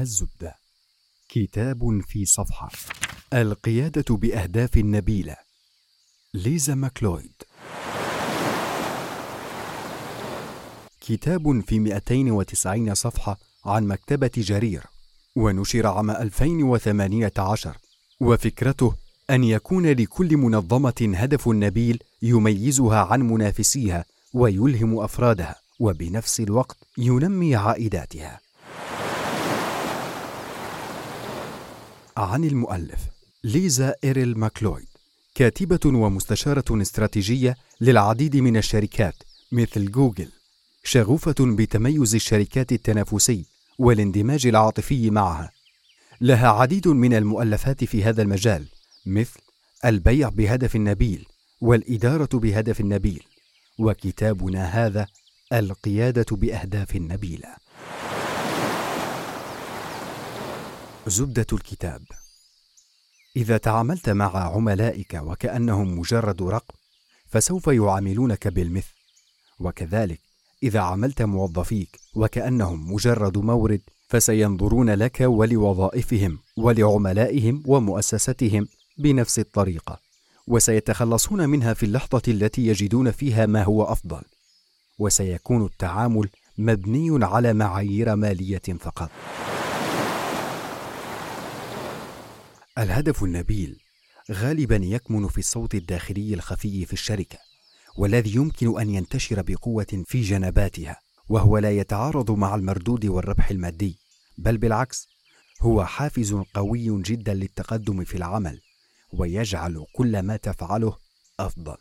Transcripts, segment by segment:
الزبدة. كتاب في صفحة. القيادة بأهداف نبيلة ليزا ماكلويد. كتاب في 290 صفحة عن مكتبة جرير ونشر عام 2018 وفكرته أن يكون لكل منظمة هدف نبيل يميزها عن منافسيها ويلهم أفرادها وبنفس الوقت ينمي عائداتها. عن المؤلف ليزا إيريل ماكلويد كاتبة ومستشارة استراتيجية للعديد من الشركات مثل جوجل شغوفة بتميز الشركات التنافسي والاندماج العاطفي معها. لها عديد من المؤلفات في هذا المجال مثل البيع بهدف نبيل والإدارة بهدف نبيل وكتابنا هذا القيادة بأهداف نبيلة زبدة الكتاب. إذا تعاملت مع عملائك وكأنهم مجرد رقم فسوف يعاملونك بالمثل. وكذلك إذا عملت موظفيك وكأنهم مجرد مورد فسينظرون لك ولوظائفهم ولعملائهم ومؤسستهم بنفس الطريقة. وسيتخلصون منها في اللحظة التي يجدون فيها ما هو أفضل. وسيكون التعامل مبني على معايير مالية فقط. الهدف النبيل غالبا يكمن في الصوت الداخلي الخفي في الشركة والذي يمكن أن ينتشر بقوة في جنباتها وهو لا يتعارض مع المردود والربح المادي بل بالعكس هو حافز قوي جدا للتقدم في العمل ويجعل كل ما تفعله أفضل.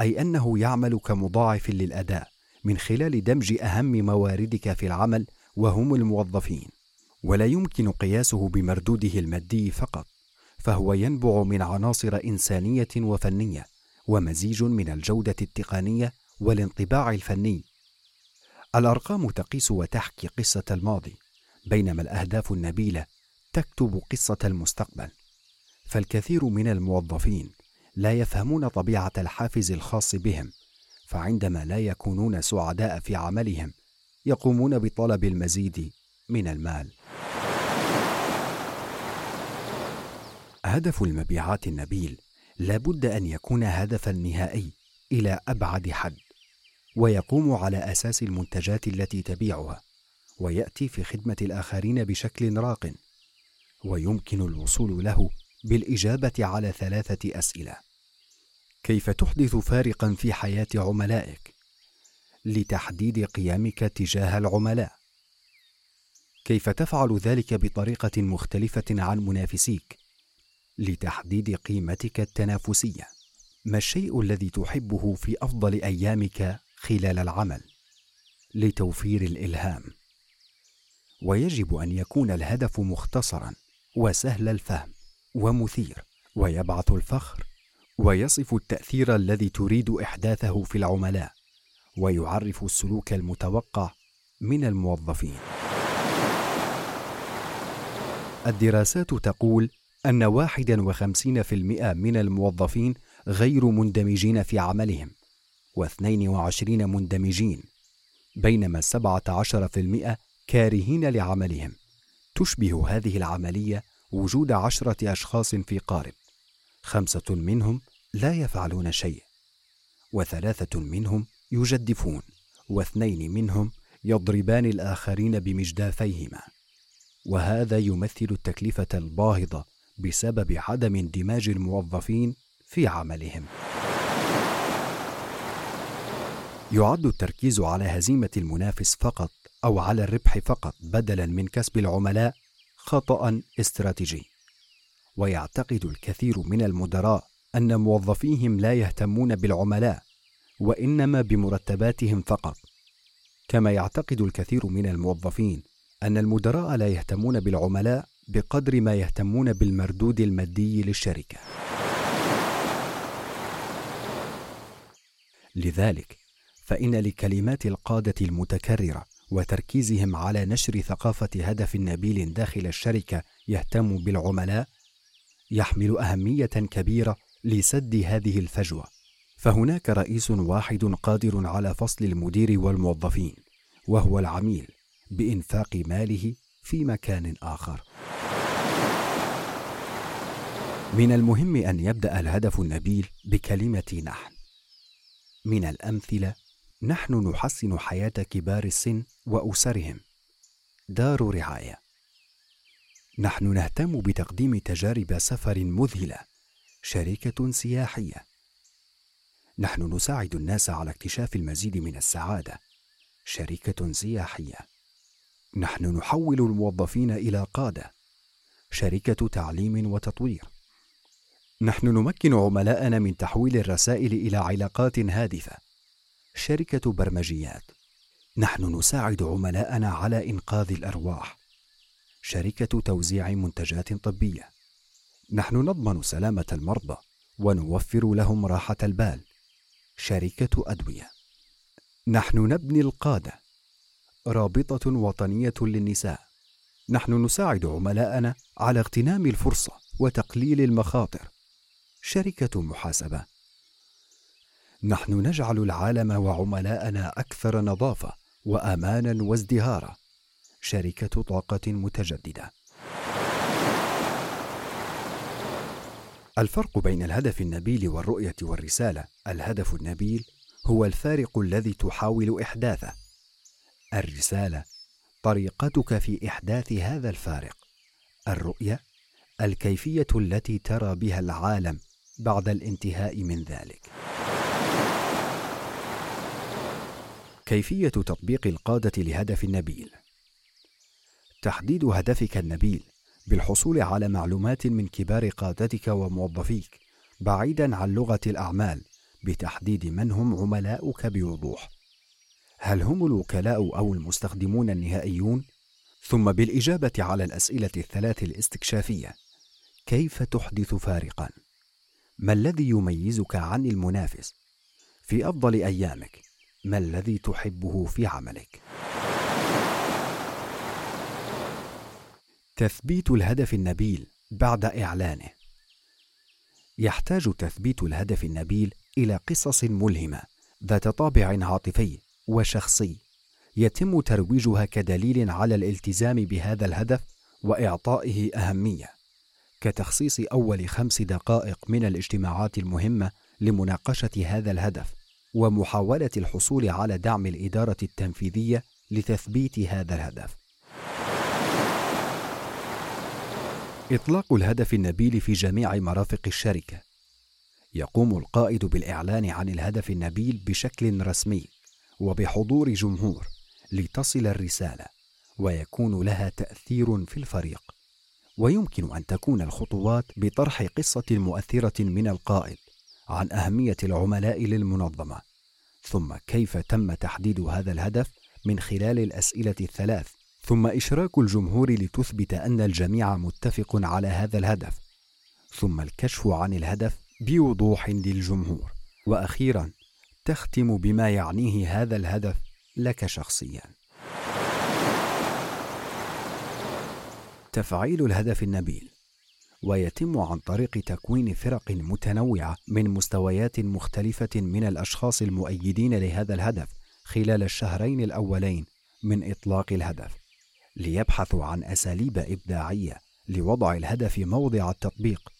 أي أنه يعمل كمضاعف للأداء من خلال دمج أهم مواردك في العمل وهم الموظفين. ولا يمكن قياسه بمردوده المادي فقط فهو ينبع من عناصر إنسانية وفنية ومزيج من الجودة التقنية والانطباع الفني. الأرقام تقيس وتحكي قصة الماضي بينما الأهداف النبيلة تكتب قصة المستقبل. فالكثير من الموظفين لا يفهمون طبيعة الحافز الخاص بهم فعندما لا يكونون سعداء في عملهم يقومون بطلب المزيد من المال. هدف المبيعات النبيل لابد أن يكون هدفا نهائي إلى أبعد حد ويقوم على أساس المنتجات التي تبيعها ويأتي في خدمة الآخرين بشكل راق ويمكن الوصول له بالإجابة على ثلاثة أسئلة. كيف تحدث فارقا في حياة عملائك؟ لتحديد قيمك تجاه العملاء. كيف تفعل ذلك بطريقة مختلفة عن منافسيك؟ لتحديد قيمتك التنافسية. ما الشيء الذي تحبه في أفضل أيامك خلال العمل؟ لتوفير الإلهام. ويجب أن يكون الهدف مختصرا وسهل الفهم ومثير ويبعث الفخر ويصف التأثير الذي تريد إحداثه في العملاء ويعرف السلوك المتوقع من الموظفين. الدراسات تقول أن 51% من الموظفين غير مندمجين في عملهم و22 مندمجين بينما 17% كارهين لعملهم. تشبه هذه العملية وجود عشرة أشخاص في قارب. خمسة منهم لا يفعلون شيء وثلاثة منهم يجدفون واثنين منهم يضربان الآخرين بمجدافيهما. وهذا يمثل التكلفة الباهظة بسبب عدم اندماج الموظفين في عملهم. يعد التركيز على هزيمة المنافس فقط أو على الربح فقط بدلا من كسب العملاء خطأ استراتيجي. ويعتقد الكثير من المدراء أن موظفيهم لا يهتمون بالعملاء وإنما بمرتباتهم فقط. كما يعتقد الكثير من الموظفين أن المدراء لا يهتمون بالعملاء بقدر ما يهتمون بالمردود المادي للشركة. لذلك فإن لكلمات القادة المتكررة وتركيزهم على نشر ثقافة هدف نبيل داخل الشركة يهتم بالعملاء يحمل أهمية كبيرة لسد هذه الفجوة. فهناك رئيس واحد قادر على فصل المدير والموظفين وهو العميل بإنفاق ماله في مكان آخر. من المهم أن يبدأ الهدف النبيل بكلمة نحن. من الأمثلة نحن نحسن حياة كبار السن وأسرهم. دار رعاية. نحن نهتم بتقديم تجارب سفر مذهلة شركة سياحية. نحن نساعد الناس على اكتشاف المزيد من السعادة شركة سياحية. نحن نحول الموظفين إلى قادة. شركة تعليم وتطوير. نحن نمكن عملاءنا من تحويل الرسائل إلى علاقات هادفة. شركة برمجيات. نحن نساعد عملاءنا على إنقاذ الأرواح. شركة توزيع منتجات طبية. نحن نضمن سلامة المرضى ونوفر لهم راحة البال. شركة أدوية. نحن نبني القادة. رابطة وطنية للنساء. نحن نساعد عملاءنا على اغتنام الفرصة وتقليل المخاطر. شركة محاسبة. نحن نجعل العالم وعملاءنا أكثر نظافة وأمانا وازدهارا. شركة طاقة متجددة. الفرق بين الهدف النبيل والرؤية والرسالة. الهدف النبيل هو الفارق الذي تحاول إحداثه. الرسالة طريقتك في إحداث هذا الفارق. الرؤية الكيفية التي ترى بها العالم بعد الانتهاء من ذلك. كيفية تطبيق القادة لهدف النبيل. تحديد هدفك النبيل بالحصول على معلومات من كبار قادتك وموظفيك بعيدا عن لغة الأعمال بتحديد من هم عملاؤك بوضوح. هل هم الوكلاء أو المستخدمون النهائيون؟ ثم بالإجابة على الأسئلة الثلاث الاستكشافية كيف تحدث فارقا؟ ما الذي يميزك عن المنافس؟ في أفضل أيامك ما الذي تحبه في عملك؟ تثبيت الهدف النبيل بعد إعلانه. يحتاج تثبيت الهدف النبيل إلى قصص ملهمة ذات طابع عاطفي وشخصي. يتم ترويجها كدليل على الالتزام بهذا الهدف وإعطائه أهمية. كتخصيص أول خمس دقائق من الاجتماعات المهمة لمناقشة هذا الهدف ومحاولة الحصول على دعم الإدارة التنفيذية لتثبيت هذا الهدف. إطلاق الهدف النبيل في جميع مرافق الشركة. يقوم القائد بالإعلان عن الهدف النبيل بشكل رسمي. وبحضور جمهور لتصل الرسالة ويكون لها تأثير في الفريق. ويمكن أن تكون الخطوات بطرح قصة مؤثرة من القائد عن أهمية العملاء للمنظمة. ثم كيف تم تحديد هذا الهدف من خلال الأسئلة الثلاث؟ ثم إشراك الجمهور لتثبت أن الجميع متفق على هذا الهدف. ثم الكشف عن الهدف بوضوح للجمهور. وأخيرا تختم بما يعنيه هذا الهدف لك شخصيا. تفعيل الهدف النبيل ويتم عن طريق تكوين فرق متنوعة من مستويات مختلفة من الأشخاص المؤيدين لهذا الهدف خلال الشهرين الأولين من إطلاق الهدف ليبحثوا عن أساليب إبداعية لوضع الهدف موضع التطبيق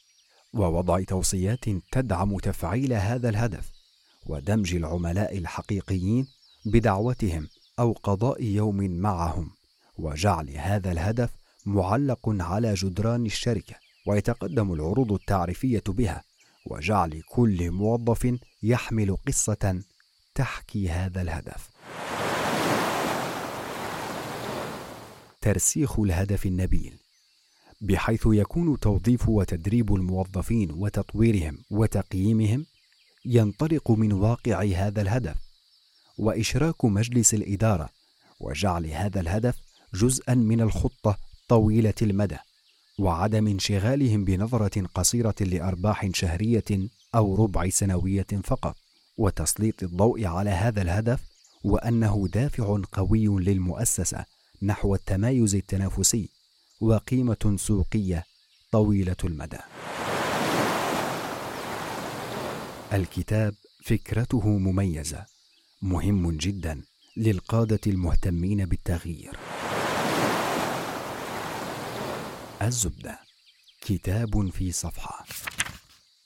ووضع توصيات تدعم تفعيل هذا الهدف. ودمج العملاء الحقيقيين بدعوتهم أو قضاء يوم معهم وجعل هذا الهدف معلق على جدران الشركة ويتقدم العروض التعريفية بها وجعل كل موظف يحمل قصة تحكي هذا الهدف. ترسيخ الهدف النبيل. بحيث يكون توظيف وتدريب الموظفين وتطويرهم وتقييمهم ينطلق من واقع هذا الهدف وإشراك مجلس الإدارة وجعل هذا الهدف جزءا من الخطة طويلة المدى وعدم انشغالهم بنظرة قصيرة لأرباح شهرية أو ربع سنوية فقط وتسليط الضوء على هذا الهدف وأنه دافع قوي للمؤسسة نحو التمايز التنافسي وقيمة سوقية طويلة المدى. الكتاب فكرته مميزة مهم جدا للقادة المهتمين بالتغيير. الزبدة كتاب في صفحة.